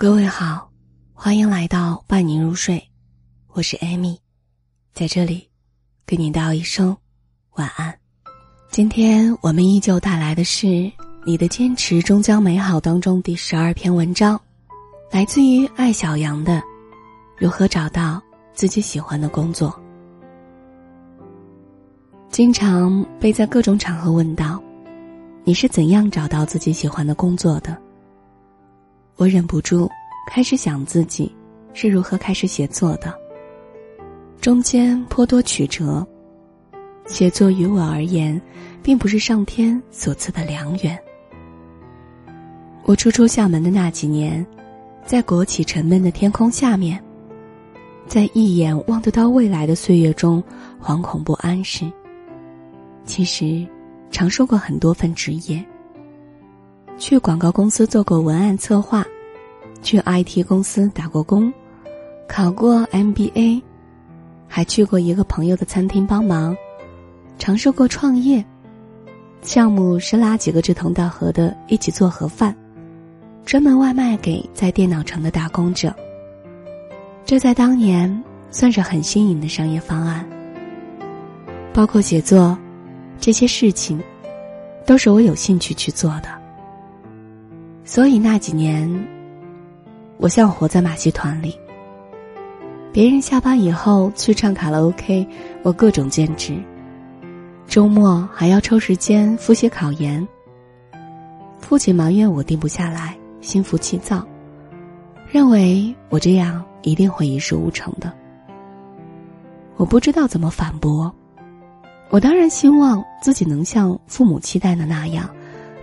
各位好，欢迎来到伴您入睡，我是艾米，在这里给您道一声晚安。今天我们依旧带来的是《你的坚持终将美好》当中第十二篇文章，来自于艾小羊的《如何找到自己喜欢的工作》。经常被在各种场合问到，你是怎样找到自己喜欢的工作的？我忍不住开始想自己是如何开始写作的，中间颇多曲折。写作于我而言，并不是上天所赐的良缘。我初出校门的那几年，在国企沉闷的天空下面，在一眼望得到未来的岁月中惶恐不安时，其实尝受过很多份职业。去广告公司做过文案策划，去 IT 公司打过工，考过 MBA，还去过一个朋友的餐厅帮忙，尝试过创业。项目是拉几个志同道合的一起做盒饭，专门外卖给在电脑城的打工者。这在当年算是很新颖的商业方案。包括写作，这些事情，都是我有兴趣去做的。所以那几年，我像活在马戏团里。别人下班以后去唱卡拉 OK，我各种兼职。周末还要抽时间复习考研。父亲埋怨我定不下来，心浮气躁，认为我这样一定会一事无成的。我不知道怎么反驳。我当然希望自己能像父母期待的那样。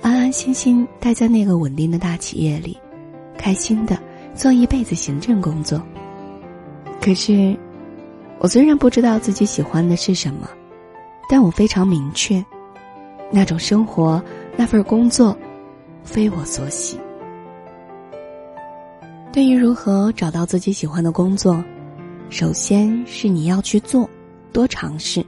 安安心心待在那个稳定的大企业里，开心的做一辈子行政工作。可是，我虽然不知道自己喜欢的是什么，但我非常明确，那种生活、那份工作，非我所喜。对于如何找到自己喜欢的工作，首先是你要去做，多尝试。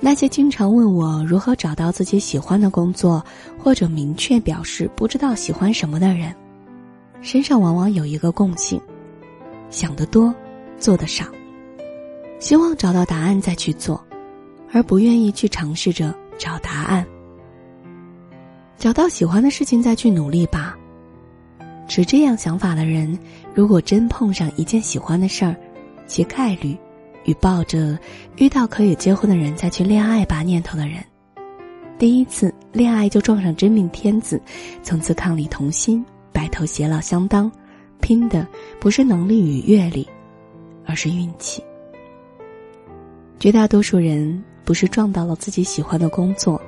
那些经常问我如何找到自己喜欢的工作，或者明确表示不知道喜欢什么的人，身上往往有一个共性：想得多，做得少。希望找到答案再去做，而不愿意去尝试着找答案。找到喜欢的事情再去努力吧。持这样想法的人，如果真碰上一件喜欢的事儿，其概率。与抱着遇到可以结婚的人再去恋爱吧念头的人，第一次恋爱就撞上真命天子，从此伉俪同心，白头偕老相当，拼的不是能力与阅历，而是运气。绝大多数人不是撞到了自己喜欢的工作，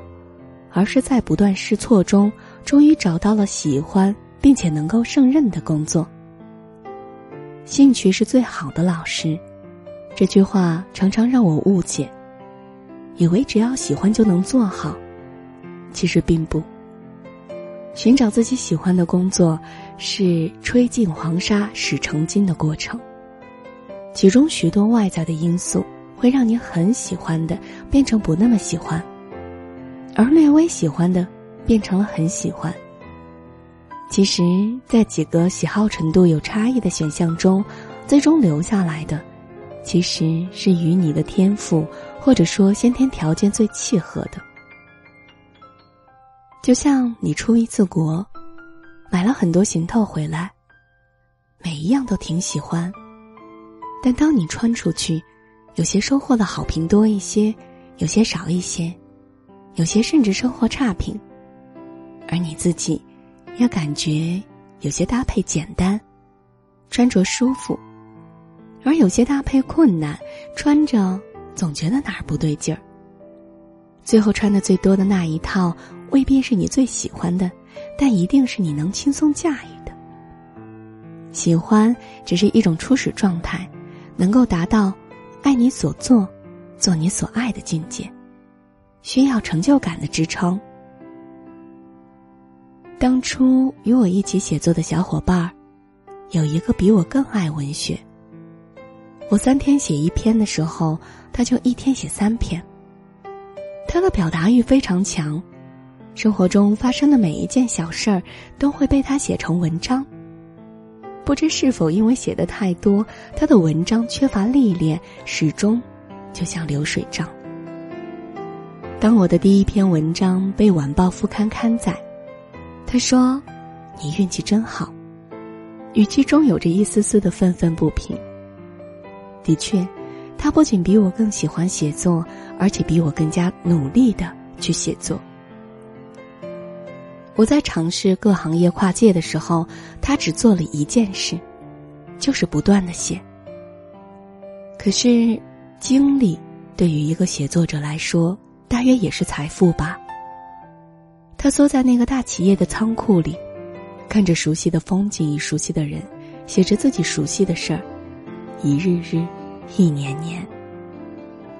而是在不断试错中，终于找到了喜欢并且能够胜任的工作。兴趣是最好的老师。这句话常常让我误解，以为只要喜欢就能做好，其实并不。寻找自己喜欢的工作，是吹尽黄沙始成金的过程。其中许多外在的因素会让你很喜欢的变成不那么喜欢，而略微喜欢的变成了很喜欢。其实，在几个喜好程度有差异的选项中，最终留下来的。其实是与你的天赋或者说先天条件最契合的。就像你出一次国，买了很多行头回来，每一样都挺喜欢，但当你穿出去，有些收获的好评多一些，有些少一些，有些甚至收获差评，而你自己也感觉有些搭配简单，穿着舒服。而有些搭配困难，穿着总觉得哪儿不对劲儿。最后穿的最多的那一套，未必是你最喜欢的，但一定是你能轻松驾驭的。喜欢只是一种初始状态，能够达到爱你所做、做你所爱的境界，需要成就感的支撑。当初与我一起写作的小伙伴儿，有一个比我更爱文学。我三天写一篇的时候，他就一天写三篇。他的表达欲非常强，生活中发生的每一件小事儿都会被他写成文章。不知是否因为写的太多，他的文章缺乏历练，始终就像流水账。当我的第一篇文章被晚报副刊刊载，他说：“你运气真好。”语气中有着一丝丝的愤愤不平。的确，他不仅比我更喜欢写作，而且比我更加努力的去写作。我在尝试各行业跨界的时候，他只做了一件事，就是不断的写。可是，经历对于一个写作者来说，大约也是财富吧。他缩在那个大企业的仓库里，看着熟悉的风景与熟悉的人，写着自己熟悉的事儿，一日日，一年年。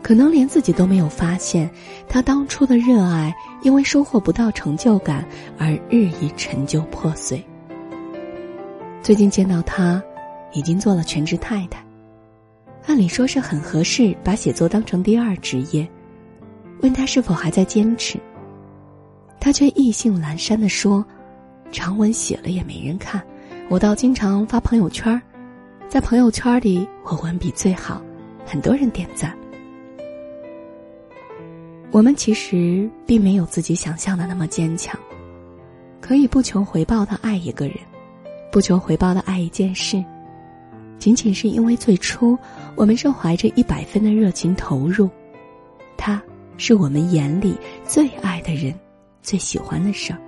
可能连自己都没有发现，他当初的热爱因为收获不到成就感而日益陈旧破碎。最近见到他，已经做了全职太太，按理说是很合适把写作当成第二职业。问他是否还在坚持，他却意兴阑珊的说：“长文写了也没人看，我倒经常发朋友圈在朋友圈里我文笔最好，很多人点赞。”我们其实并没有自己想象的那么坚强，可以不求回报的爱一个人，不求回报的爱一件事，仅仅是因为最初我们是怀着一百分的热情投入，他是我们眼里最爱的人，最喜欢的事儿。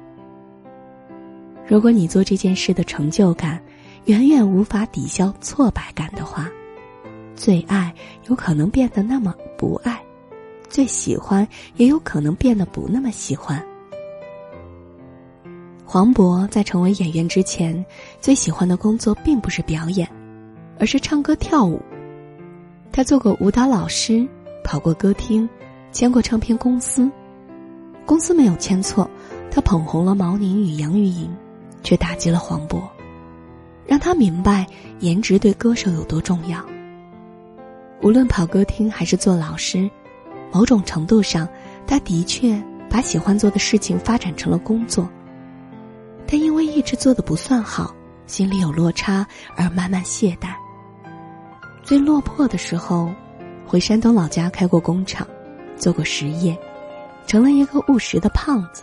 如果你做这件事的成就感远远无法抵消挫败感的话，最爱有可能变得那么不爱。最喜欢也有可能变得不那么喜欢。黄渤在成为演员之前，最喜欢的工作并不是表演，而是唱歌跳舞。他做过舞蹈老师，跑过歌厅，签过唱片公司。公司没有签错，他捧红了毛宁与杨钰莹，却打击了黄渤，让他明白颜值对歌手有多重要。无论跑歌厅还是做老师。某种程度上，他的确把喜欢做的事情发展成了工作。但因为一直做的不算好，心里有落差，而慢慢懈怠。最落魄的时候，回山东老家开过工厂，做过实业，成了一个务实的胖子。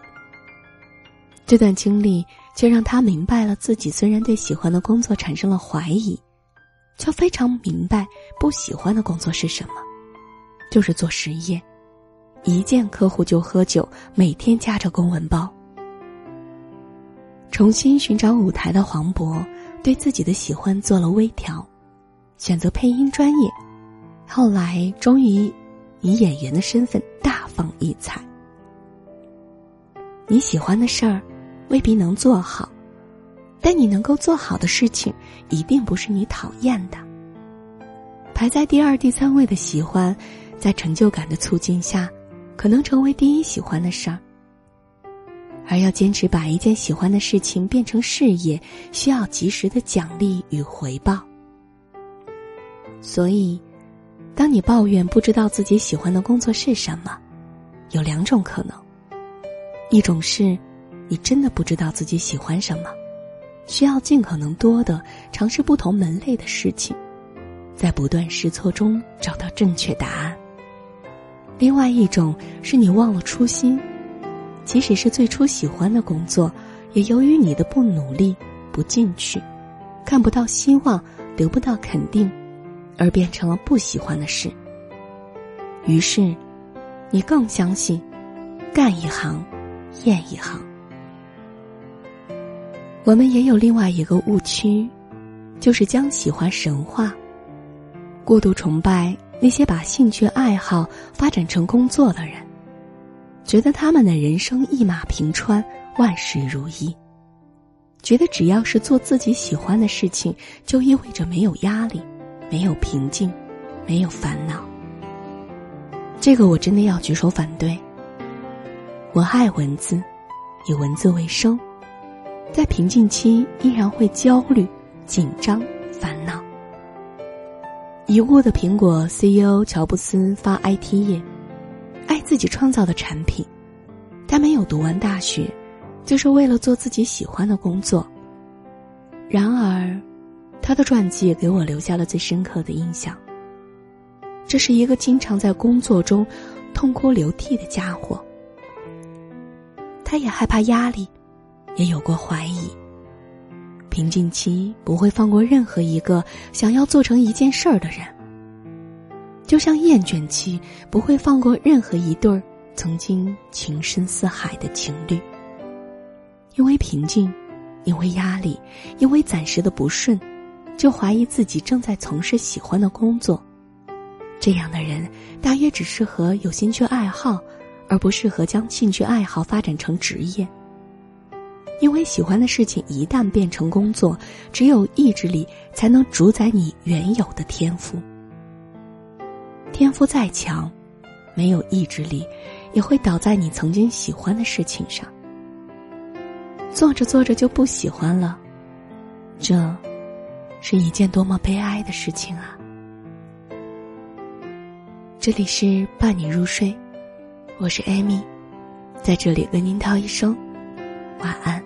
这段经历却让他明白了自己虽然对喜欢的工作产生了怀疑，却非常明白不喜欢的工作是什么。就是做实业，一见客户就喝酒，每天夹着公文包。重新寻找舞台的黄渤，对自己的喜欢做了微调，选择配音专业，后来终于以演员的身份大放异彩。你喜欢的事儿，未必能做好，但你能够做好的事情，一定不是你讨厌的。排在第二、第三位的喜欢。在成就感的促进下，可能成为第一喜欢的事儿。而要坚持把一件喜欢的事情变成事业，需要及时的奖励与回报。所以，当你抱怨不知道自己喜欢的工作是什么，有两种可能：一种是，你真的不知道自己喜欢什么，需要尽可能多的尝试不同门类的事情，在不断试错中找到正确答案。另外一种是你忘了初心，即使是最初喜欢的工作，也由于你的不努力、不进取，看不到希望，得不到肯定，而变成了不喜欢的事。于是，你更相信，干一行，厌一行。我们也有另外一个误区，就是将喜欢神话，过度崇拜。那些把兴趣爱好发展成工作的人，觉得他们的人生一马平川，万事如意。觉得只要是做自己喜欢的事情，就意味着没有压力，没有平静，没有烦恼。这个我真的要举手反对。我爱文字，以文字为生，在平静期依然会焦虑、紧张、已故的苹果 CEO 乔布斯发 IT 页，爱自己创造的产品。他没有读完大学，就是为了做自己喜欢的工作。然而，他的传记给我留下了最深刻的印象。这是一个经常在工作中痛哭流涕的家伙。他也害怕压力，也有过怀疑。瓶颈期不会放过任何一个想要做成一件事儿的人，就像厌倦期不会放过任何一对儿曾经情深似海的情侣。因为平静，因为压力，因为暂时的不顺，就怀疑自己正在从事喜欢的工作。这样的人大约只适合有兴趣爱好，而不适合将兴趣爱好发展成职业。因为喜欢的事情一旦变成工作，只有意志力才能主宰你原有的天赋。天赋再强，没有意志力，也会倒在你曾经喜欢的事情上。做着做着就不喜欢了，这是一件多么悲哀的事情啊！这里是伴你入睡，我是艾米，在这里跟您道一声晚安。